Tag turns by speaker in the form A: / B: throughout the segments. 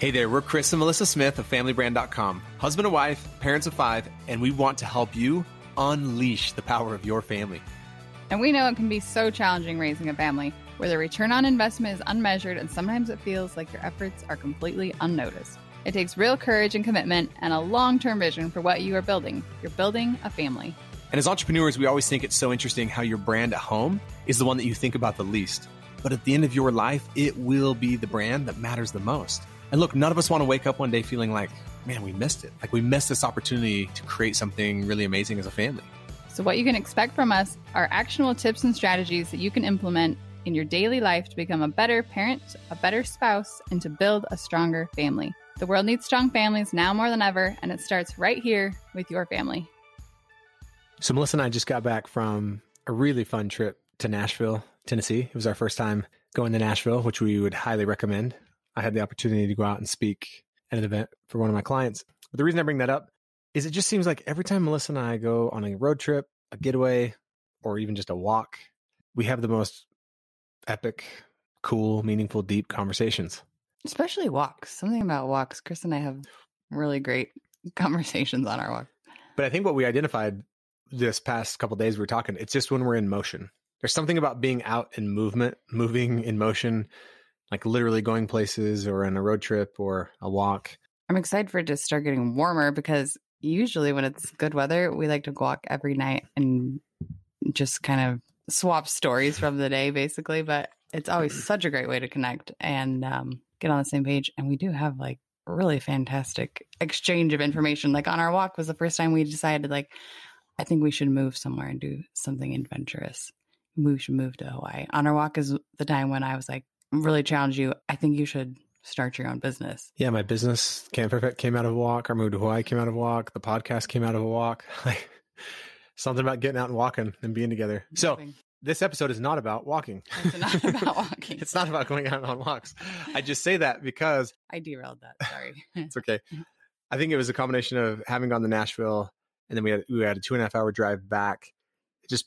A: Hey there, we're Chris and Melissa Smith of FamilyBrand.com, husband and wife, parents of five, and we want to help you unleash the power of your family.
B: And we know it can be so challenging raising a family, where the return on investment is unmeasured and sometimes it feels like your efforts are completely unnoticed. It takes real courage and commitment and a long term vision for what you are building. You're building a family.
A: And as entrepreneurs, we always think it's so interesting how your brand at home is the one that you think about the least. But at the end of your life, it will be the brand that matters the most. And look, none of us want to wake up one day feeling like, man, we missed it. Like we missed this opportunity to create something really amazing as a family.
B: So, what you can expect from us are actionable tips and strategies that you can implement in your daily life to become a better parent, a better spouse, and to build a stronger family. The world needs strong families now more than ever, and it starts right here with your family.
A: So, Melissa and I just got back from a really fun trip to Nashville, Tennessee. It was our first time going to Nashville, which we would highly recommend. I had the opportunity to go out and speak at an event for one of my clients. But the reason I bring that up is it just seems like every time Melissa and I go on a road trip, a getaway, or even just a walk, we have the most epic, cool, meaningful, deep conversations.
B: Especially walks. Something about walks. Chris and I have really great conversations on our walk.
A: But I think what we identified this past couple days we were talking, it's just when we're in motion. There's something about being out in movement, moving in motion like literally going places or on a road trip or a walk.
B: I'm excited for it to start getting warmer because usually when it's good weather, we like to walk every night and just kind of swap stories from the day, basically. But it's always such a great way to connect and um, get on the same page. And we do have like really fantastic exchange of information. Like on our walk was the first time we decided, like, I think we should move somewhere and do something adventurous. We should move to Hawaii. On our walk is the time when I was like, really challenge you, I think you should start your own business.
A: Yeah, my business Camp Perfect came out of a walk. Our move to Hawaii came out of a walk. The podcast came out of a walk. Like something about getting out and walking and being together. So this episode is not about walking.
B: It's not about walking.
A: it's not about going out on walks. I just say that because
B: I derailed that. Sorry.
A: it's okay. Mm-hmm. I think it was a combination of having gone to Nashville and then we had we had a two and a half hour drive back. It just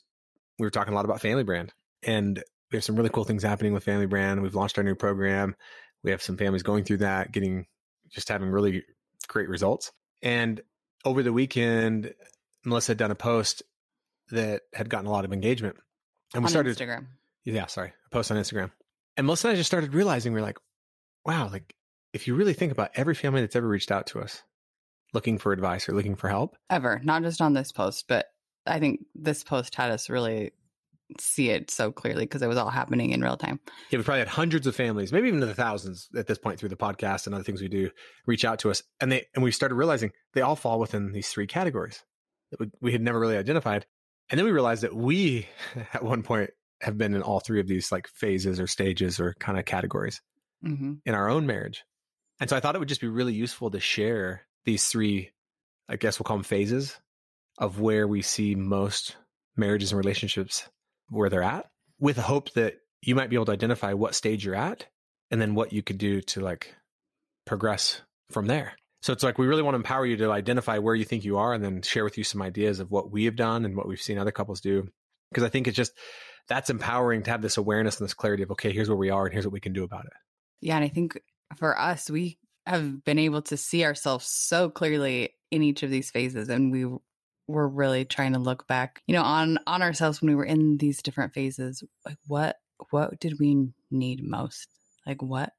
A: we were talking a lot about family brand. And we have some really cool things happening with Family Brand. We've launched our new program. We have some families going through that, getting just having really great results. And over the weekend, Melissa had done a post that had gotten a lot of engagement.
B: And we on started Instagram.
A: Yeah, sorry. A post on Instagram. And Melissa and I just started realizing we're like, wow, like if you really think about every family that's ever reached out to us looking for advice or looking for help.
B: Ever, not just on this post, but I think this post had us really see it so clearly because it was all happening in real time.
A: Yeah, we probably had hundreds of families, maybe even the thousands at this point through the podcast and other things we do, reach out to us, and they and we started realizing they all fall within these three categories that we, we had never really identified, and then we realized that we at one point have been in all three of these like phases or stages or kind of categories mm-hmm. in our own marriage, and so I thought it would just be really useful to share these three, I guess we'll call them phases of where we see most marriages and relationships where they're at with the hope that you might be able to identify what stage you're at and then what you could do to like progress from there. So it's like we really want to empower you to identify where you think you are and then share with you some ideas of what we have done and what we've seen other couples do. Because I think it's just that's empowering to have this awareness and this clarity of, okay, here's where we are and here's what we can do about it.
B: Yeah. And I think for us, we have been able to see ourselves so clearly in each of these phases. And we we're really trying to look back, you know, on on ourselves when we were in these different phases. Like what what did we need most? Like what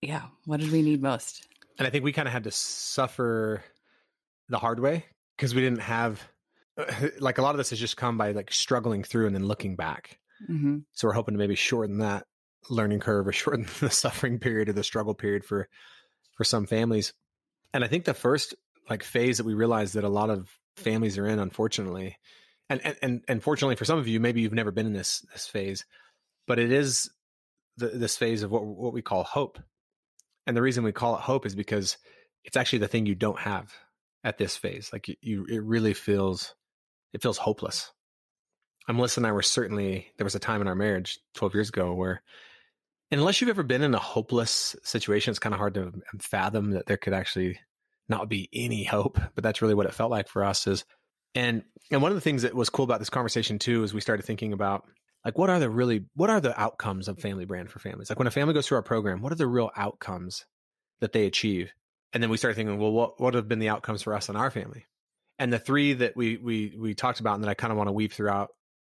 B: yeah, what did we need most?
A: And I think we kind of had to suffer the hard way because we didn't have like a lot of this has just come by like struggling through and then looking back. Mm-hmm. So we're hoping to maybe shorten that learning curve or shorten the suffering period or the struggle period for for some families. And I think the first like phase that we realized that a lot of families are in, unfortunately. And, and, and, and fortunately for some of you, maybe you've never been in this, this phase, but it is the, this phase of what, what we call hope. And the reason we call it hope is because it's actually the thing you don't have at this phase. Like you, you it really feels, it feels hopeless. And Melissa and I were certainly, there was a time in our marriage 12 years ago where, unless you've ever been in a hopeless situation, it's kind of hard to um, fathom that there could actually not be any hope, but that's really what it felt like for us is and and one of the things that was cool about this conversation too is we started thinking about like what are the really what are the outcomes of family brand for families? Like when a family goes through our program, what are the real outcomes that they achieve. And then we started thinking, well, what what have been the outcomes for us and our family? And the three that we we we talked about and that I kind of want to weave throughout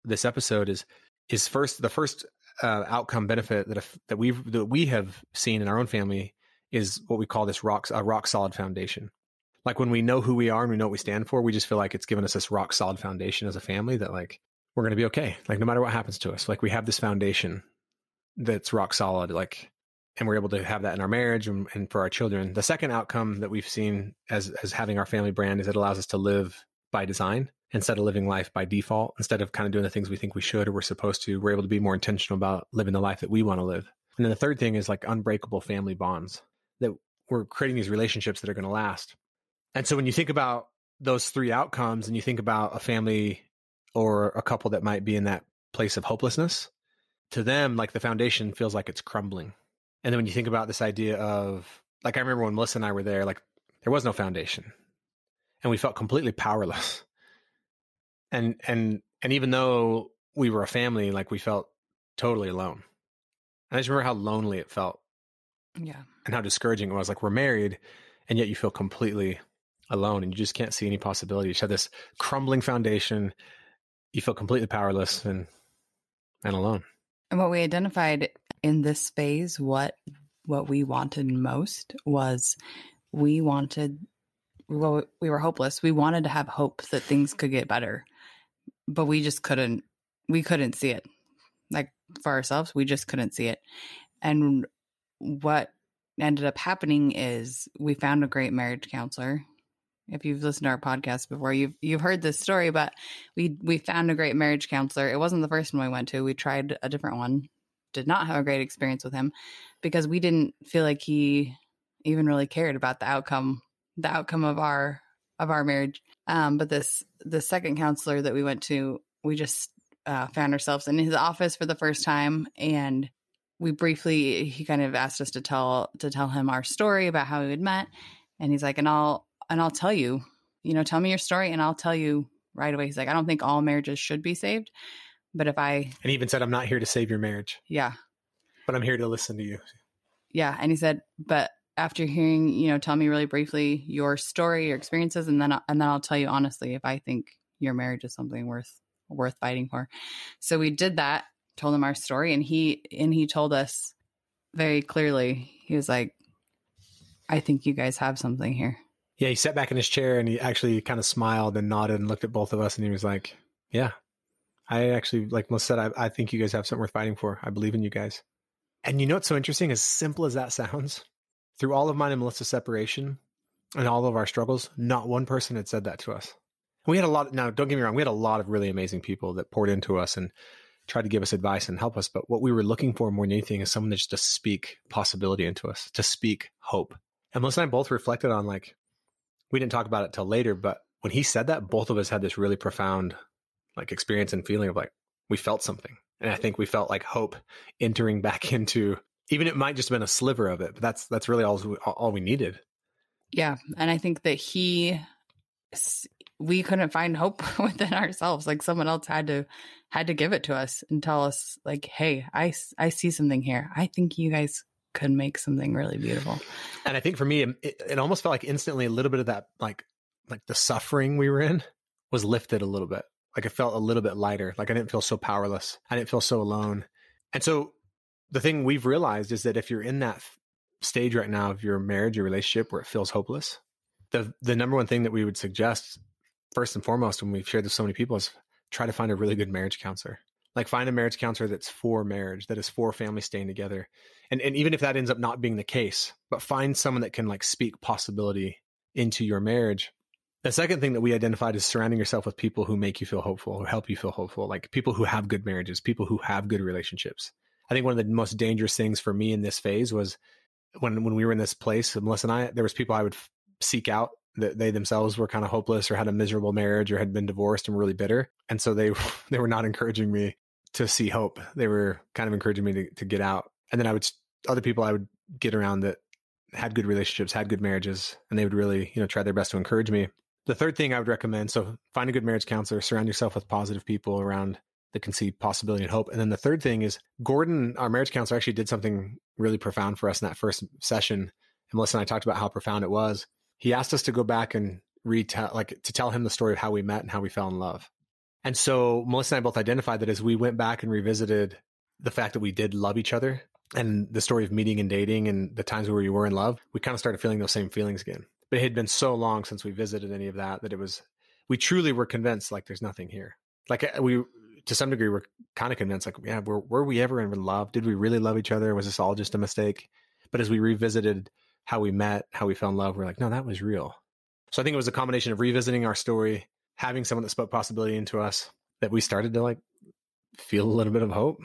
A: this episode is is first the first uh, outcome benefit that if, that we that we have seen in our own family is what we call this rock a rock solid foundation. Like when we know who we are and we know what we stand for, we just feel like it's given us this rock solid foundation as a family that like we're going to be okay. Like no matter what happens to us, like we have this foundation that's rock solid. Like and we're able to have that in our marriage and, and, for our children. The second outcome that we've seen as as having our family brand is it allows us to live by design instead of living life by default. Instead of kind of doing the things we think we should or we're supposed to, we're able to be more intentional about living the life that we want to live. And then the third thing is like unbreakable family bonds that we're creating these relationships that are going to last. And so when you think about those three outcomes and you think about a family or a couple that might be in that place of hopelessness, to them, like the foundation feels like it's crumbling and then when you think about this idea of like I remember when Melissa and I were there, like there was no foundation. And we felt completely powerless. And and and even though we were a family, like we felt totally alone. And I just remember how lonely it felt.
B: Yeah.
A: And how discouraging it was. Like we're married and yet you feel completely alone and you just can't see any possibility. You have this crumbling foundation. You feel completely powerless and and alone.
B: And what we identified in this phase, what what we wanted most was we wanted well, we were hopeless. We wanted to have hope that things could get better, but we just couldn't. We couldn't see it. Like for ourselves, we just couldn't see it. And what ended up happening is we found a great marriage counselor if you've listened to our podcast before, you've you've heard this story, but we we found a great marriage counselor. It wasn't the first one we went to. We tried a different one. Did not have a great experience with him because we didn't feel like he even really cared about the outcome the outcome of our of our marriage. Um, but this the second counselor that we went to, we just uh, found ourselves in his office for the first time, and we briefly he kind of asked us to tell to tell him our story about how we had met, and he's like, and I'll and I'll tell you, you know, tell me your story and I'll tell you right away. He's like, I don't think all marriages should be saved. But if I
A: And he even said, I'm not here to save your marriage.
B: Yeah.
A: But I'm here to listen to you.
B: Yeah. And he said, but after hearing, you know, tell me really briefly your story, your experiences, and then and then I'll tell you honestly if I think your marriage is something worth worth fighting for. So we did that, told him our story, and he and he told us very clearly, he was like, I think you guys have something here.
A: Yeah, he sat back in his chair and he actually kind of smiled and nodded and looked at both of us and he was like, "Yeah, I actually, like Melissa said, I, I think you guys have something worth fighting for. I believe in you guys." And you know what's so interesting? As simple as that sounds, through all of mine and Melissa's separation and all of our struggles, not one person had said that to us. We had a lot. Now, don't get me wrong, we had a lot of really amazing people that poured into us and tried to give us advice and help us. But what we were looking for more than anything is someone that's just to speak possibility into us, to speak hope. And Melissa and I both reflected on like we didn't talk about it till later, but when he said that, both of us had this really profound like experience and feeling of like we felt something. And I think we felt like hope entering back into even it might just have been a sliver of it, but that's that's really all all we needed.
B: Yeah, and I think that he we couldn't find hope within ourselves. Like someone else had to had to give it to us and tell us like, "Hey, I I see something here. I think you guys could make something really beautiful.
A: And I think for me, it, it almost felt like instantly a little bit of that, like, like the suffering we were in was lifted a little bit. Like it felt a little bit lighter. Like I didn't feel so powerless. I didn't feel so alone. And so the thing we've realized is that if you're in that stage right now of your marriage, your relationship where it feels hopeless, the the number one thing that we would suggest first and foremost when we've shared with so many people is try to find a really good marriage counselor. Like find a marriage counselor that's for marriage, that is for family staying together. And and even if that ends up not being the case, but find someone that can like speak possibility into your marriage. The second thing that we identified is surrounding yourself with people who make you feel hopeful, who help you feel hopeful, like people who have good marriages, people who have good relationships. I think one of the most dangerous things for me in this phase was when when we were in this place, Melissa and I, there was people I would f- seek out that they themselves were kind of hopeless or had a miserable marriage or had been divorced and were really bitter, and so they they were not encouraging me to see hope. They were kind of encouraging me to, to get out. And then I would, other people I would get around that had good relationships, had good marriages, and they would really, you know, try their best to encourage me. The third thing I would recommend, so find a good marriage counselor, surround yourself with positive people around that can see possibility and hope. And then the third thing is Gordon, our marriage counselor, actually did something really profound for us in that first session. And Melissa and I talked about how profound it was. He asked us to go back and retell, like to tell him the story of how we met and how we fell in love. And so Melissa and I both identified that as we went back and revisited the fact that we did love each other and the story of meeting and dating and the times where we were in love, we kind of started feeling those same feelings again. But it had been so long since we visited any of that that it was, we truly were convinced like there's nothing here. Like uh, we, to some degree, were kind of convinced like, yeah, were, were we ever in love? Did we really love each other? Was this all just a mistake? But as we revisited how we met, how we fell in love, we're like, no, that was real. So I think it was a combination of revisiting our story, having someone that spoke possibility into us that we started to like feel a little bit of hope.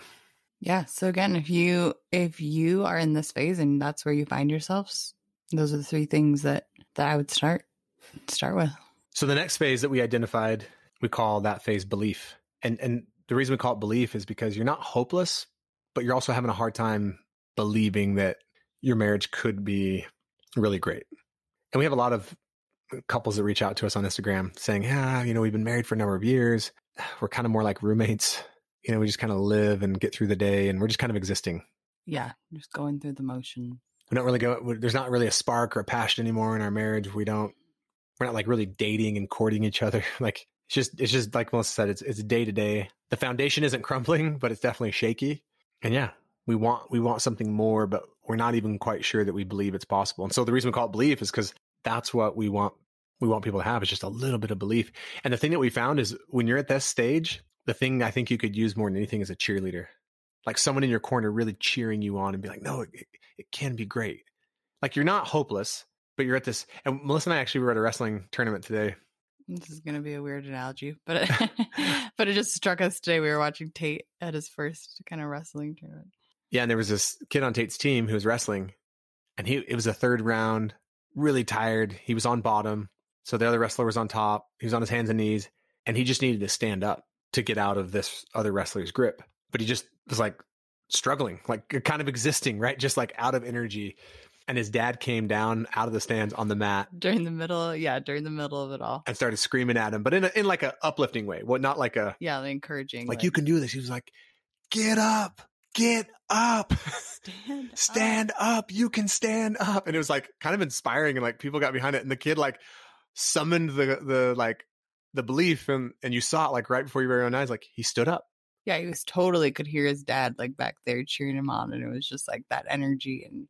B: Yeah. So again, if you if you are in this phase and that's where you find yourselves, those are the three things that that I would start start with.
A: So the next phase that we identified, we call that phase belief. And and the reason we call it belief is because you're not hopeless, but you're also having a hard time believing that your marriage could be really great. And we have a lot of uh, couples that reach out to us on Instagram saying, "Yeah, you know, we've been married for a number of years. We're kind of more like roommates you know, we just kind of live and get through the day and we're just kind of existing.
B: Yeah, just going through the motion.
A: We don't really go, there's not really a spark or a passion anymore in our marriage. We don't, we're not like really dating and courting each other. Like it's just, it's just like Melissa said, it's, it's day to day. The foundation isn't crumbling, but it's definitely shaky. And yeah, we want, we want something more, but we're not even quite sure that we believe it's possible. And so the reason we call it belief is because that's what we want we want people to have is just a little bit of belief. And the thing that we found is when you're at this stage, the thing I think you could use more than anything is a cheerleader, like someone in your corner really cheering you on and be like, no, it, it can be great. Like you're not hopeless, but you're at this. And Melissa and I actually were at a wrestling tournament today.
B: This is going to be a weird analogy, but it, but it just struck us today. We were watching Tate at his first kind of wrestling tournament.
A: Yeah, and there was this kid on Tate's team who was wrestling, and he it was a third round, really tired. He was on bottom, so the other wrestler was on top. He was on his hands and knees, and he just needed to stand up to get out of this other wrestler's grip. But he just was like struggling, like kind of existing, right? Just like out of energy. And his dad came down out of the stands on the mat
B: during the middle, yeah, during the middle of it all,
A: and started screaming at him, but in a, in like a uplifting way, what not like a
B: yeah, encouraging,
A: like way. you can do this. He was like, "Get up, get up, stand, stand up. up, you can stand up," and it was like kind of inspiring, and like people got behind it, and the kid like summoned the the like the belief and and you saw it like right before your very own eyes like he stood up.
B: Yeah he was totally could hear his dad like back there cheering him on and it was just like that energy and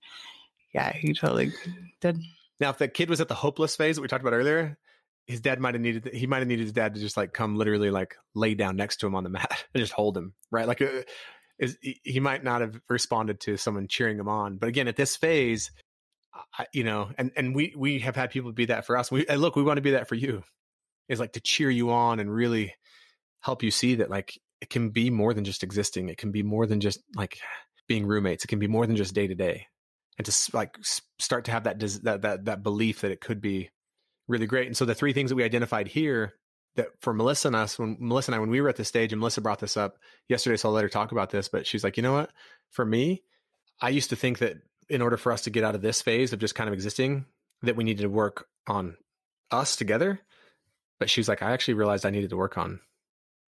B: yeah he totally did.
A: Now if the kid was at the hopeless phase that we talked about earlier his dad might have needed he might have needed his dad to just like come literally like lay down next to him on the mat and just hold him right? Like uh, is he might not have responded to someone cheering him on but again at this phase I, you know and and we we have had people be that for us we look we want to be that for you is like to cheer you on and really help you see that like it can be more than just existing. It can be more than just like being roommates. It can be more than just day to day, and to like start to have that that that that belief that it could be really great. And so the three things that we identified here that for Melissa and us, when Melissa and I, when we were at this stage, and Melissa brought this up yesterday, so I'll let her talk about this. But she's like, you know what? For me, I used to think that in order for us to get out of this phase of just kind of existing, that we needed to work on us together but she was like, I actually realized I needed to work on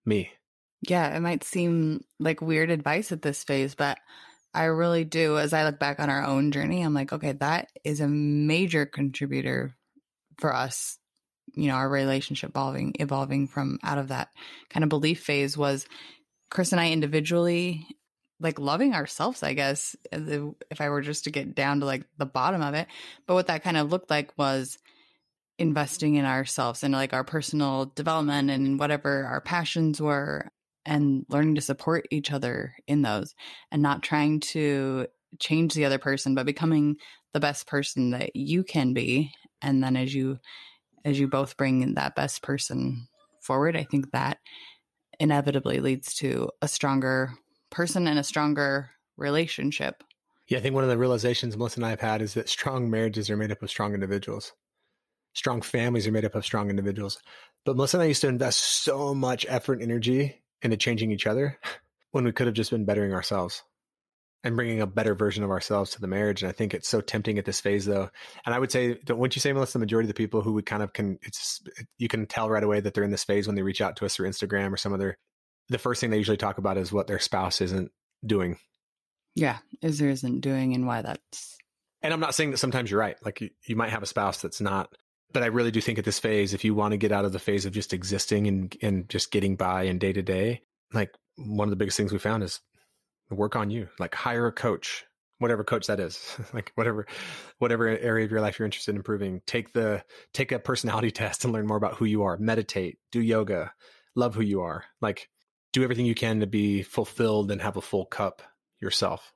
A: me.
B: Yeah, it might seem like weird advice at this phase, but I really do. As I look back on our own journey, I'm like, okay, that is a major contributor for us. You know, our relationship evolving, evolving from out of that kind of belief phase was Chris and I individually like loving ourselves, I guess, if I were just to get down to like the bottom of it. But what that kind of looked like was investing in ourselves and like our personal development and whatever our passions were and learning to support each other in those and not trying to change the other person but becoming the best person that you can be and then as you as you both bring that best person forward i think that inevitably leads to a stronger person and a stronger relationship.
A: Yeah i think one of the realizations melissa and i have had is that strong marriages are made up of strong individuals. Strong families are made up of strong individuals. But Melissa and I used to invest so much effort and energy into changing each other when we could have just been bettering ourselves and bringing a better version of ourselves to the marriage. And I think it's so tempting at this phase, though. And I would say, don't wouldn't you say, Melissa, the majority of the people who would kind of can, it's you can tell right away that they're in this phase when they reach out to us through Instagram or some other. The first thing they usually talk about is what their spouse isn't doing.
B: Yeah, is or isn't doing, and why that's
A: And I'm not saying that sometimes you're right. Like you, you might have a spouse that's not, but I really do think at this phase, if you want to get out of the phase of just existing and, and just getting by and day to day, like one of the biggest things we found is work on you, like hire a coach, whatever coach that is, like whatever, whatever area of your life you're interested in improving, take the, take a personality test and learn more about who you are, meditate, do yoga, love who you are, like do everything you can to be fulfilled and have a full cup yourself.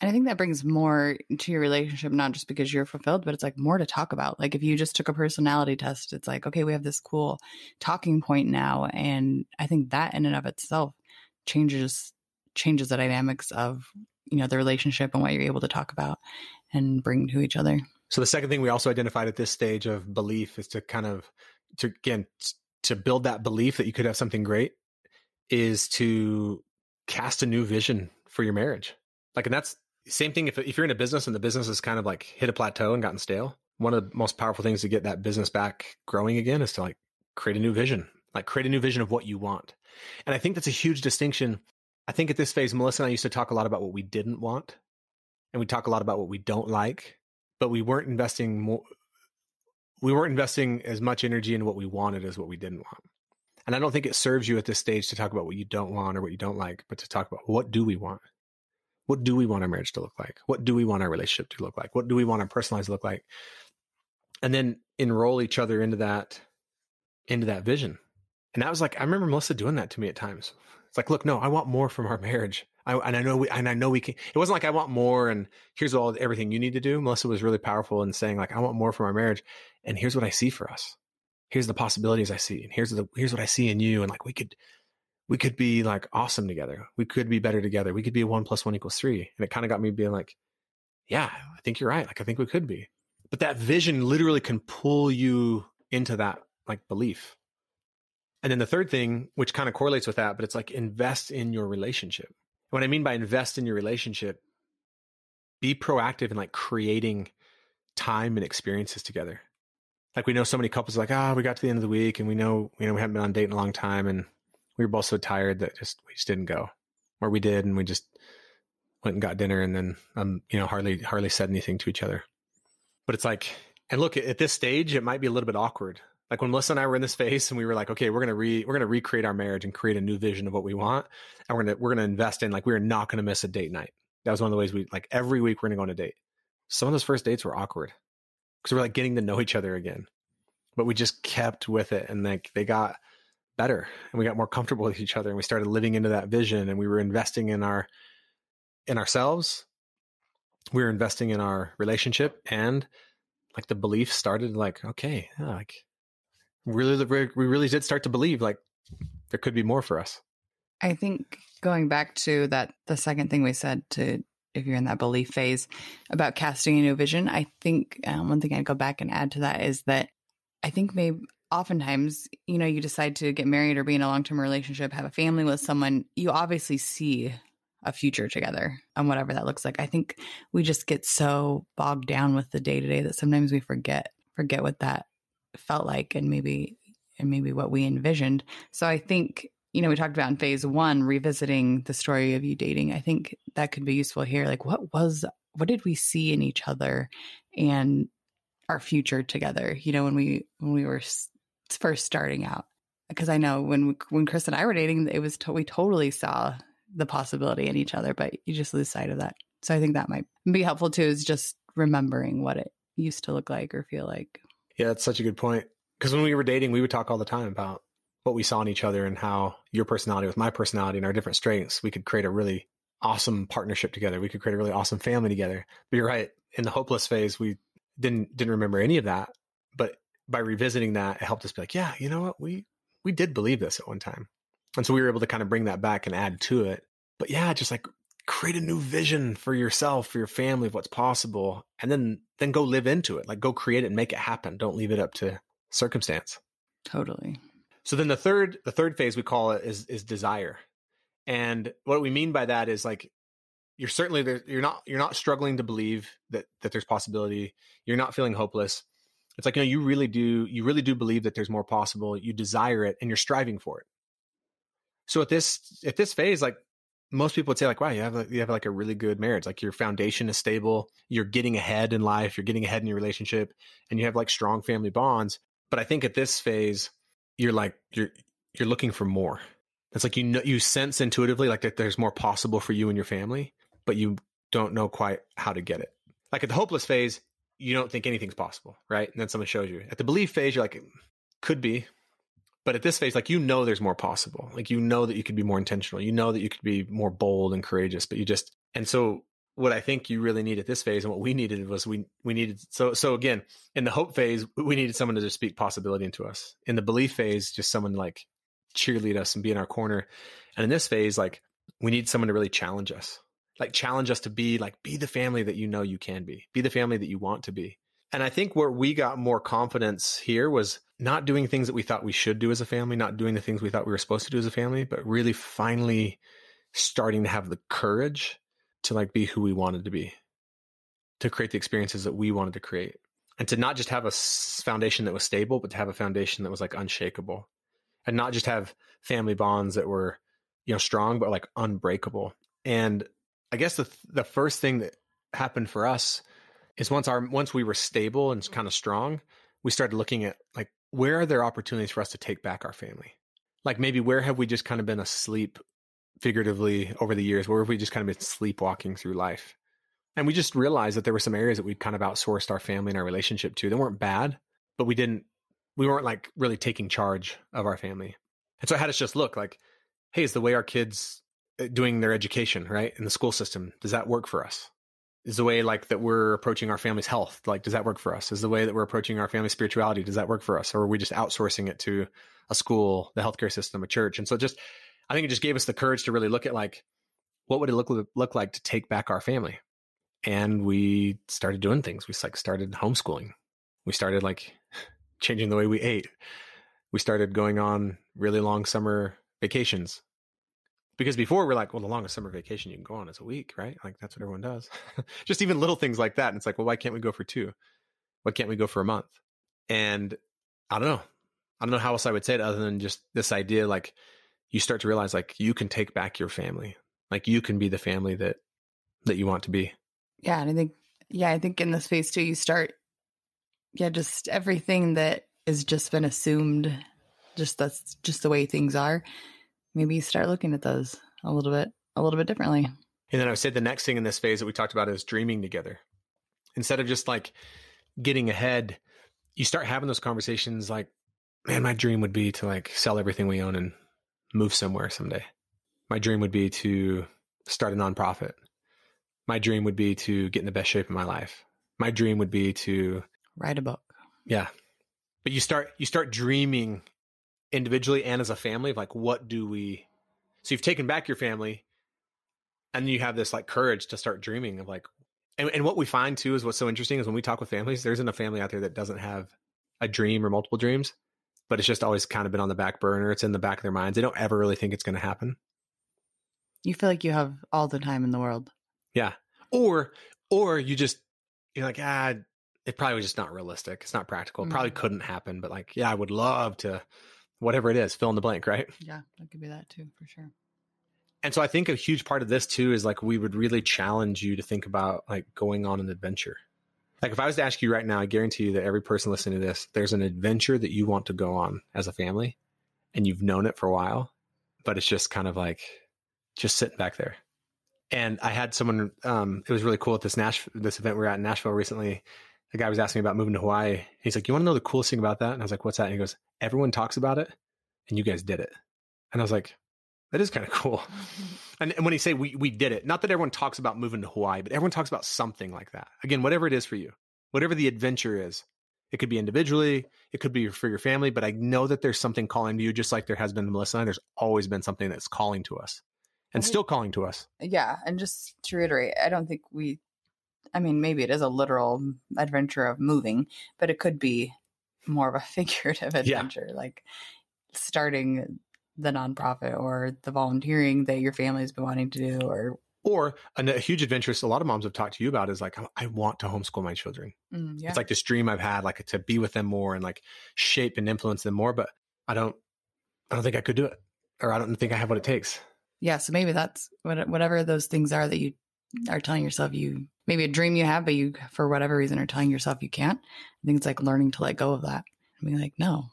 B: And I think that brings more to your relationship, not just because you're fulfilled, but it's like more to talk about. Like if you just took a personality test, it's like, okay, we have this cool talking point now. And I think that in and of itself changes changes the dynamics of, you know, the relationship and what you're able to talk about and bring to each other.
A: So the second thing we also identified at this stage of belief is to kind of to again to build that belief that you could have something great is to cast a new vision for your marriage. Like, and that's same thing. If, if you're in a business and the business has kind of like hit a plateau and gotten stale, one of the most powerful things to get that business back growing again is to like create a new vision, like create a new vision of what you want. And I think that's a huge distinction. I think at this phase, Melissa and I used to talk a lot about what we didn't want and we talk a lot about what we don't like, but we weren't investing more. We weren't investing as much energy in what we wanted as what we didn't want. And I don't think it serves you at this stage to talk about what you don't want or what you don't like, but to talk about what do we want? What do we want our marriage to look like? What do we want our relationship to look like? What do we want our personal lives to look like? And then enroll each other into that, into that vision. And that was like, I remember Melissa doing that to me at times. It's like, look, no, I want more from our marriage. I, and I know we, and I know we can, it wasn't like I want more and here's all everything you need to do. Melissa was really powerful in saying like, I want more from our marriage and here's what I see for us here's the possibilities I see, and here's the here's what I see in you, and like we could we could be like awesome together. We could be better together. We could be a one plus one equals three. And it kind of got me being like, yeah, I think you're right. Like I think we could be. But that vision literally can pull you into that like belief. And then the third thing, which kind of correlates with that, but it's like invest in your relationship. What I mean by invest in your relationship, be proactive in like creating time and experiences together like we know so many couples like, ah, oh, we got to the end of the week and we know, you know, we haven't been on date in a long time and we were both so tired that just we just didn't go. Or we did and we just went and got dinner and then um, you know, hardly hardly said anything to each other. But it's like and look, at this stage it might be a little bit awkward. Like when Melissa and I were in this phase and we were like, okay, we're gonna re we're gonna recreate our marriage and create a new vision of what we want. And we're gonna we're gonna invest in like we are not gonna miss a date night. That was one of the ways we like every week we're gonna go on a date. Some of those first dates were awkward because we're like getting to know each other again. But we just kept with it, and like they got better, and we got more comfortable with each other, and we started living into that vision, and we were investing in our in ourselves. We were investing in our relationship, and like the belief started like okay, yeah, like really, we really did start to believe like there could be more for us.
B: I think going back to that, the second thing we said to if you're in that belief phase about casting a new vision, I think um, one thing I'd go back and add to that is that I think maybe oftentimes, you know, you decide to get married or be in a long term relationship, have a family with someone, you obviously see a future together and whatever that looks like. I think we just get so bogged down with the day to day that sometimes we forget forget what that felt like and maybe and maybe what we envisioned. So I think you know, we talked about in phase one, revisiting the story of you dating. I think that could be useful here. Like, what was, what did we see in each other and our future together? You know, when we, when we were first starting out. Because I know when, when Chris and I were dating, it was, to, we totally saw the possibility in each other, but you just lose sight of that. So I think that might be helpful too, is just remembering what it used to look like or feel like.
A: Yeah, that's such a good point. Because when we were dating, we would talk all the time about what we saw in each other and how your personality with my personality and our different strengths, we could create a really awesome partnership together. We could create a really awesome family together. But you're right. In the hopeless phase, we didn't didn't remember any of that. But by revisiting that, it helped us be like, yeah, you know what? We we did believe this at one time. And so we were able to kind of bring that back and add to it. But yeah, just like create a new vision for yourself, for your family of what's possible, and then then go live into it. Like go create it and make it happen. Don't leave it up to circumstance.
B: Totally.
A: So then the third the third phase we call it is is desire. And what we mean by that is like you're certainly there you're not you're not struggling to believe that that there's possibility. You're not feeling hopeless. It's like you know you really do you really do believe that there's more possible. You desire it and you're striving for it. So at this at this phase like most people would say like, wow, you have a, you have like a really good marriage. Like your foundation is stable. You're getting ahead in life. You're getting ahead in your relationship and you have like strong family bonds. But I think at this phase, you're like, you're, you're looking for more. It's like, you know, you sense intuitively like that there's more possible for you and your family, but you don't know quite how to get it. Like at the hopeless phase, you don't think anything's possible, right? And then someone shows you. At the belief phase, you're like, could be. But at this phase, like you know there's more possible. Like you know that you could be more intentional. You know that you could be more bold and courageous, but you just and so what I think you really need at this phase and what we needed was we we needed so so again, in the hope phase, we needed someone to just speak possibility into us. In the belief phase, just someone like cheerlead us and be in our corner. And in this phase, like we need someone to really challenge us like challenge us to be like be the family that you know you can be be the family that you want to be and i think where we got more confidence here was not doing things that we thought we should do as a family not doing the things we thought we were supposed to do as a family but really finally starting to have the courage to like be who we wanted to be to create the experiences that we wanted to create and to not just have a foundation that was stable but to have a foundation that was like unshakable and not just have family bonds that were you know strong but like unbreakable and I guess the the first thing that happened for us is once our once we were stable and kind of strong, we started looking at like where are there opportunities for us to take back our family? Like maybe where have we just kind of been asleep figuratively over the years? Where have we just kind of been sleepwalking through life? And we just realized that there were some areas that we'd kind of outsourced our family and our relationship to. They weren't bad, but we didn't we weren't like really taking charge of our family. And so I had us just look like, hey, is the way our kids uh, doing their education, right? In the school system. Does that work for us? Is the way like that we're approaching our family's health, like does that work for us? Is the way that we're approaching our family spirituality, does that work for us? Or are we just outsourcing it to a school, the healthcare system, a church? And so just I think it just gave us the courage to really look at like what would it look look like to take back our family? And we started doing things. We like started homeschooling. We started like changing the way we ate. We started going on really long summer vacations because before we're like, well, the longest summer vacation you can go on is a week, right? Like that's what everyone does. Just even little things like that. And it's like, well, why can't we go for two? Why can't we go for a month? And I don't know. I don't know how else I would say it other than just this idea like you start to realize like you can take back your family. Like you can be the family that that you want to be.
B: Yeah, and I think yeah, I think in this phase too you start yeah, just everything that has just been assumed just that's just the way things are maybe start looking at those a little bit a little bit differently.
A: And then I would say the next thing in this phase that we talked about is dreaming together. Instead of just like getting ahead, you start having those conversations like, man, my dream would be to like sell everything we own and move somewhere someday. My dream would be to start a nonprofit. My dream would be to get in the best shape of my life. My dream would be to
B: write a book.
A: Yeah. But you start you start dreaming individually and as a family of like what do we so you've taken back your family and you have this like courage to start dreaming of like and, and what we find too is what's so interesting is when we talk with families there isn't a family out there that doesn't have a dream or multiple dreams but it's just always kind of been on the back burner. It's in the back of their minds. They don't ever really think it's going to happen.
B: You feel like you have all the time in the world.
A: Yeah. Or or you just you're like ah it probably was just not realistic. It's not practical. It probably mm-hmm. couldn't happen but like yeah i would love to whatever it is, fill in the blank, right?
B: Yeah, that could be that too, for sure.
A: And so I think a huge part of this too is like we would really challenge you to think about like going on an adventure. Like if I was to ask you right now, I guarantee you that every person listening to this, there's an adventure that you want to go on as a family and you've known it for a while, but it's just kind of like just sitting back there. And I had someone, um, it was really cool at this Nash, this event we were at in Nashville recently. The guy was asking me about moving to Hawaii. He's like, you want to know the coolest thing about that? And I was like, what's that? And he goes, everyone talks about it and you guys did it. And I was like, that is kind of cool. And, and when he say we we did it, not that everyone talks about moving to Hawaii, but everyone talks about something like that. Again, whatever it is for you, whatever the adventure is, it could be individually, it could be for your family, but I know that there's something calling to you, just like there has been to Melissa. And there's always been something that's calling to us and still calling to us.
B: Yeah. And just to reiterate, I don't think we, I mean, maybe it is a literal adventure of moving, but it could be more of a figurative adventure, yeah. like starting the nonprofit or the volunteering that your family's been wanting to do or
A: or a, huge adventure a lot of moms have talked to you about is like i want to homeschool my children mm, yeah. it's like this dream i've had like to be with them more and like shape and influence them more but i don't i don't think i could do it or i don't think i have what it takes
B: Yeah. So maybe that's whatever those things are that you are telling yourself you maybe a dream you have, but you for whatever reason are telling yourself you can't. I think it's like learning to let go of that and being like, no,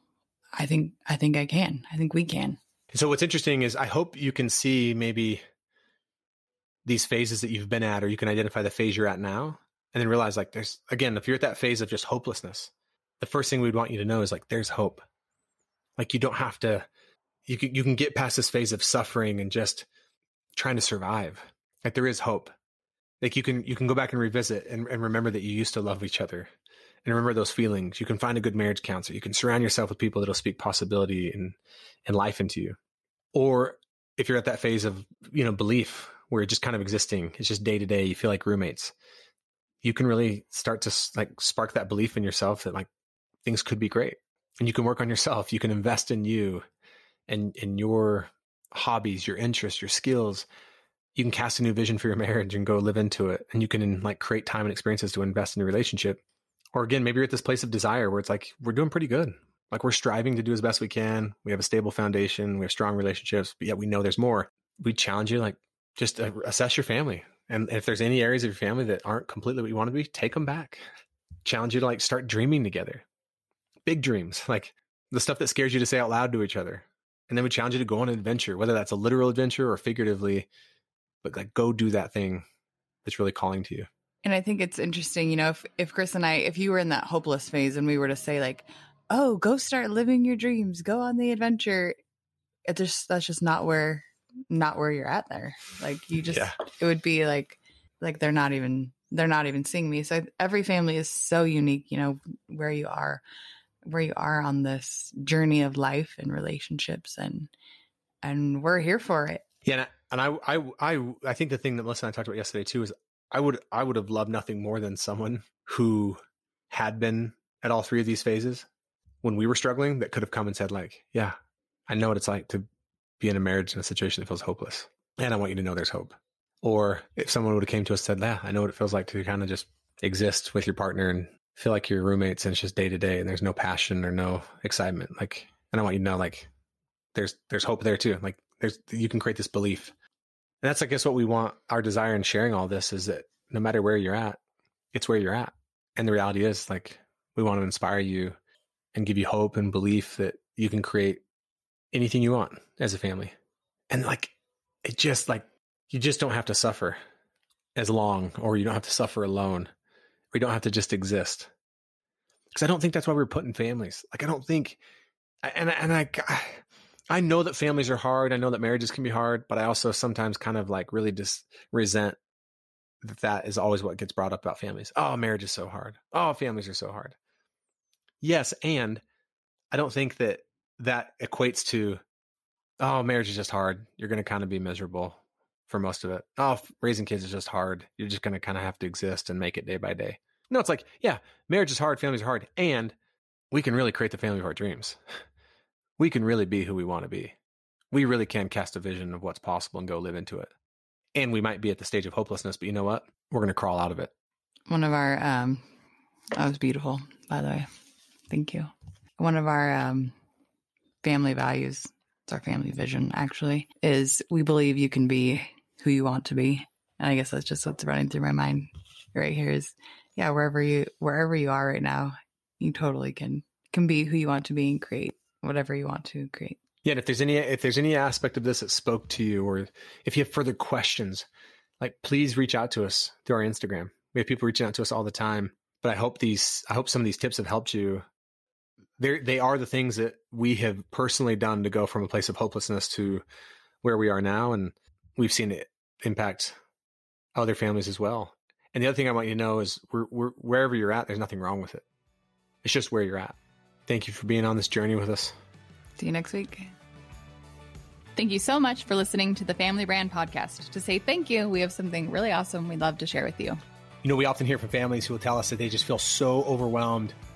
B: I think I think I can. I think we can.
A: So what's interesting is I hope you can see maybe these phases that you've been at, or you can identify the phase you're at now, and then realize like there's again, if you're at that phase of just hopelessness, the first thing we'd want you to know is like there's hope. Like you don't have to you can you can get past this phase of suffering and just trying to survive. Like there is hope. Like you can you can go back and revisit and, and remember that you used to love each other and remember those feelings. You can find a good marriage counselor. You can surround yourself with people that'll speak possibility and and life into you. Or if you're at that phase of you know belief where you're just kind of existing, it's just day to day. You feel like roommates. You can really start to like spark that belief in yourself that like things could be great, and you can work on yourself. You can invest in you and in your hobbies, your interests, your skills. You can cast a new vision for your marriage and go live into it, and you can like create time and experiences to invest in your relationship or again, maybe you're at this place of desire where it's like, we're doing pretty good. Like we're striving to do as best we can. We have a stable foundation. We have strong relationships, but yet we know there's more. We challenge you, like, just uh, assess your family. And if there's any areas of your family that aren't completely what you want to be, take them back. Challenge you to like start dreaming together. Big dreams, like the stuff that scares you to say out loud to each other. And then we challenge you to go on an adventure, whether that's a literal adventure or figuratively, but like go do that thing that's really calling to you.
B: And I think it's interesting, you know, if, if Chris and I, if you were in that hopeless phase and we were to say, like, oh, go start living your dreams, go on the adventure, it just, that's just not where, not where you're at there. Like, you just, yeah. it would be like, like they're not even, they're not even seeing me. So every family is so unique, you know, where you are, where you are on this journey of life and relationships and, and we're here for it.
A: Yeah. And I, I, I, I think the thing that Melissa and I talked about yesterday too is I would I would have loved nothing more than someone who had been at all three of these phases when we were struggling that could have come and said like, yeah, I know what it's like to be in a marriage in a situation that feels hopeless. And I want you to know there's hope. Or if someone would have came to us and said, yeah, I know what it feels like to kind of just exist with your partner and feel like you're roommates and it's just day to day and there's no passion or no excitement. Like, and I want you to know like there's there's hope there too. Like there's you can create this belief and that's, I guess, what we want. Our desire in sharing all this is that no matter where you're at, it's where you're at. And the reality is, like, we want to inspire you and give you hope and belief that you can create anything you want as a family. And like, it just like, you just don't have to suffer as long, or you don't have to suffer alone, or you don't have to just exist. Because I don't think that's why we're put in families. Like, I don't think, and and I, I know that families are hard. I know that marriages can be hard, but I also sometimes kind of like really just resent that that is always what gets brought up about families. Oh, marriage is so hard. Oh, families are so hard. Yes, and I don't think that that equates to oh, marriage is just hard. You're going to kind of be miserable for most of it. Oh, raising kids is just hard. You're just going to kind of have to exist and make it day by day. No, it's like, yeah, marriage is hard, families are hard, and we can really create the family of our dreams we can really be who we want to be. We really can cast a vision of what's possible and go live into it. And we might be at the stage of hopelessness, but you know what? We're going to crawl out of it.
B: One of our, um, that was beautiful, by the way. Thank you. One of our um, family values, it's our family vision actually, is we believe you can be who you want to be. And I guess that's just what's running through my mind right here is, yeah, wherever you, wherever you are right now, you totally can, can be who you want to be and create whatever you want to create.
A: Yeah, and if there's any if there's any aspect of this that spoke to you, or if you have further questions, like please reach out to us through our Instagram. We have people reaching out to us all the time. But I hope these I hope some of these tips have helped you. They they are the things that we have personally done to go from a place of hopelessness to where we are now, and we've seen it impact other families as well. And the other thing I want you to know is we're, we're, wherever you're at, there's nothing wrong with it. It's just where you're at. Thank you for being on this journey with us.
B: See you next week.
C: Thank you so much for listening to the Family Brand Podcast. To say thank you, we have something really awesome we'd love to share with you.
A: You know, we often hear from families who will tell us that they just feel so overwhelmed